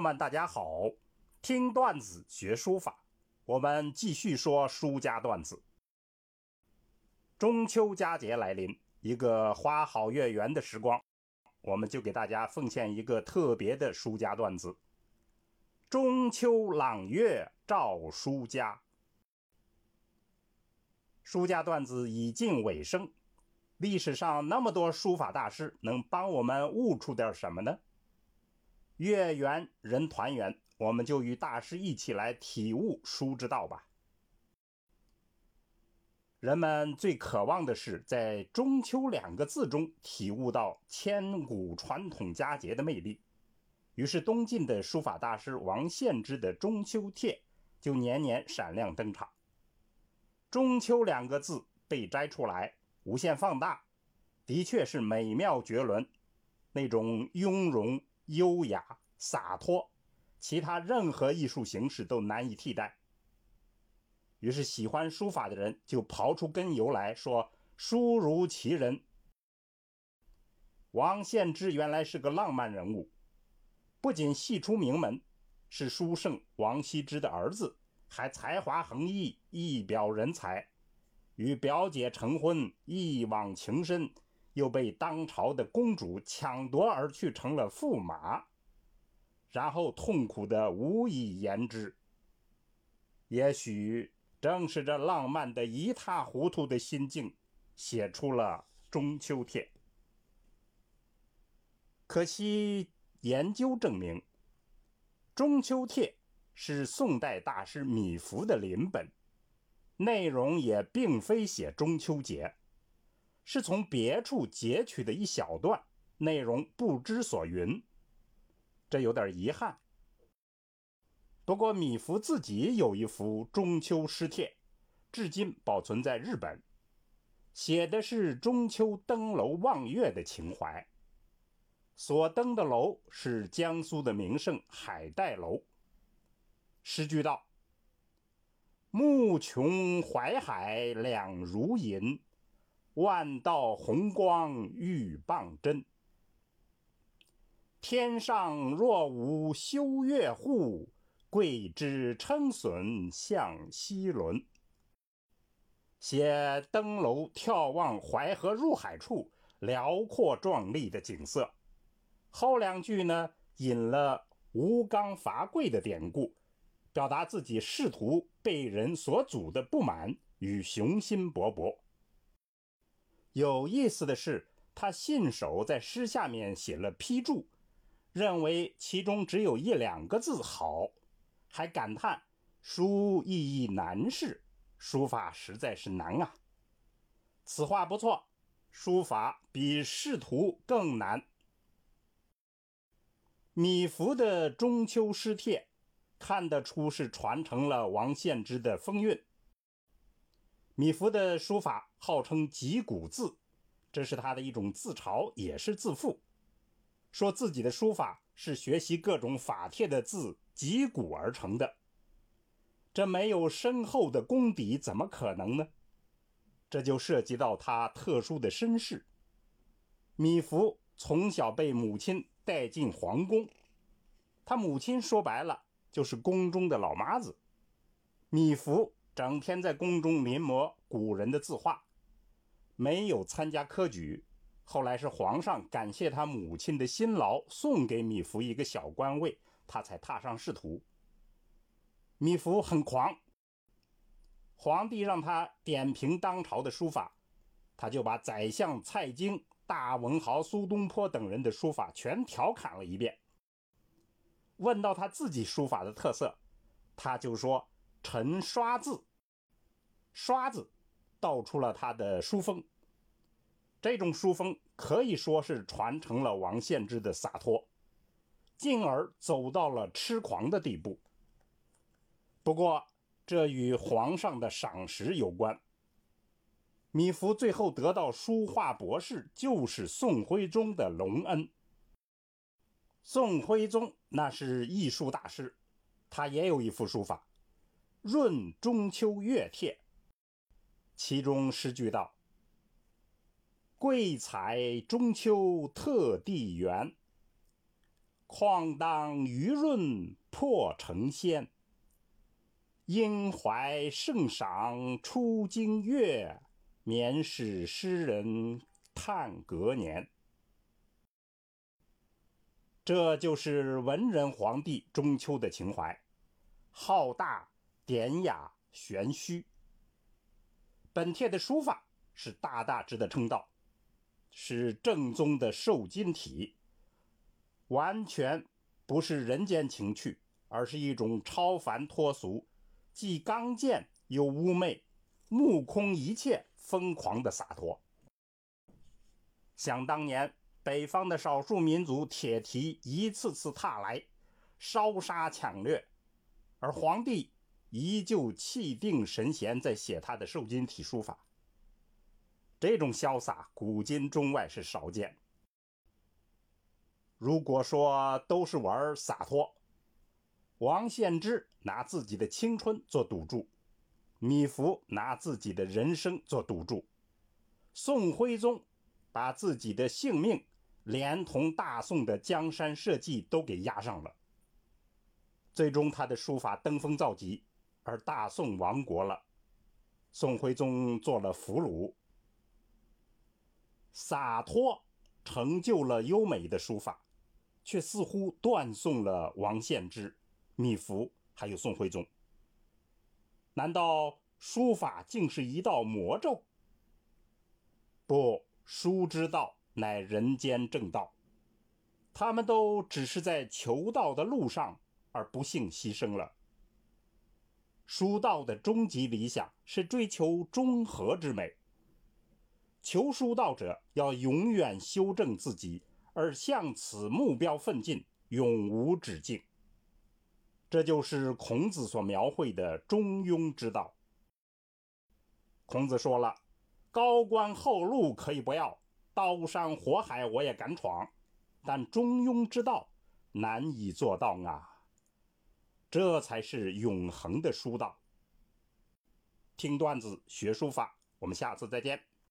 友们，大家好！听段子学书法，我们继续说书家段子。中秋佳节来临，一个花好月圆的时光，我们就给大家奉献一个特别的书家段子：中秋朗月照书家。书家段子已近尾声，历史上那么多书法大师，能帮我们悟出点什么呢？月圆人团圆，我们就与大师一起来体悟书之道吧。人们最渴望的是在“中秋”两个字中体悟到千古传统佳节的魅力，于是东晋的书法大师王献之的《中秋帖》就年年闪亮登场。“中秋”两个字被摘出来，无限放大，的确是美妙绝伦，那种雍容。优雅洒脱，其他任何艺术形式都难以替代。于是，喜欢书法的人就刨出根由来说：“书如其人。”王献之原来是个浪漫人物，不仅系出名门，是书圣王羲之的儿子，还才华横溢，一表人才。与表姐成婚，一往情深。又被当朝的公主抢夺而去，成了驸马，然后痛苦的无以言之。也许正是这浪漫的一塌糊涂的心境，写出了《中秋帖》。可惜研究证明，《中秋帖》是宋代大师米芾的临本，内容也并非写中秋节。是从别处截取的一小段，内容不知所云，这有点遗憾。不过米芾自己有一幅中秋诗帖，至今保存在日本，写的是中秋登楼望月的情怀。所登的楼是江苏的名胜海岱楼。诗句道：“暮穷淮海两如银。”万道红光玉傍真，天上若无修月户，桂枝称笋向西轮。写登楼眺望淮河入海处辽阔壮丽的景色。后两句呢，引了吴刚伐桂的典故，表达自己仕途被人所阻的不满与雄心勃勃。有意思的是，他信手在诗下面写了批注，认为其中只有一两个字好，还感叹书意义难事，书法实在是难啊。此话不错，书法比仕途更难。米芾的中秋诗帖，看得出是传承了王献之的风韵。米芾的书法号称击鼓字，这是他的一种自嘲，也是自负，说自己的书法是学习各种法帖的字击鼓而成的。这没有深厚的功底，怎么可能呢？这就涉及到他特殊的身世。米芾从小被母亲带进皇宫，他母亲说白了就是宫中的老妈子。米芾。整天在宫中临摹古人的字画，没有参加科举。后来是皇上感谢他母亲的辛劳，送给米芾一个小官位，他才踏上仕途。米芾很狂，皇帝让他点评当朝的书法，他就把宰相蔡京、大文豪苏东坡等人的书法全调侃了一遍。问到他自己书法的特色，他就说：“臣刷字。”刷子道出了他的书风，这种书风可以说是传承了王献之的洒脱，进而走到了痴狂的地步。不过，这与皇上的赏识有关。米芾最后得到书画博士，就是宋徽宗的隆恩。宋徽宗那是艺术大师，他也有一幅书法《润中秋月帖》。其中诗句道：“桂彩中秋特地圆，况当余润破成仙。因怀圣赏出京月，免使诗人叹隔年。这就是文人皇帝中秋的情怀，浩大、典雅、玄虚。本帖的书法是大大值得称道，是正宗的瘦金体，完全不是人间情趣，而是一种超凡脱俗。既刚健又妩媚，目空一切，疯狂的洒脱。想当年，北方的少数民族铁蹄一次次踏来，烧杀抢掠，而皇帝依旧气定神闲，在写他的瘦金体书法。这种潇洒，古今中外是少见。如果说都是玩洒脱。王献之拿自己的青春做赌注，米芾拿自己的人生做赌注，宋徽宗把自己的性命连同大宋的江山社稷都给押上了。最终，他的书法登峰造极，而大宋亡国了，宋徽宗做了俘虏。洒脱成就了优美的书法，却似乎断送了王献之。米芾还有宋徽宗，难道书法竟是一道魔咒？不，书之道乃人间正道。他们都只是在求道的路上，而不幸牺牲了。书道的终极理想是追求中和之美。求书道者要永远修正自己，而向此目标奋进，永无止境。这就是孔子所描绘的中庸之道。孔子说了：“高官厚禄可以不要，刀山火海我也敢闯，但中庸之道难以做到啊！这才是永恒的疏导。”听段子学书法，我们下次再见。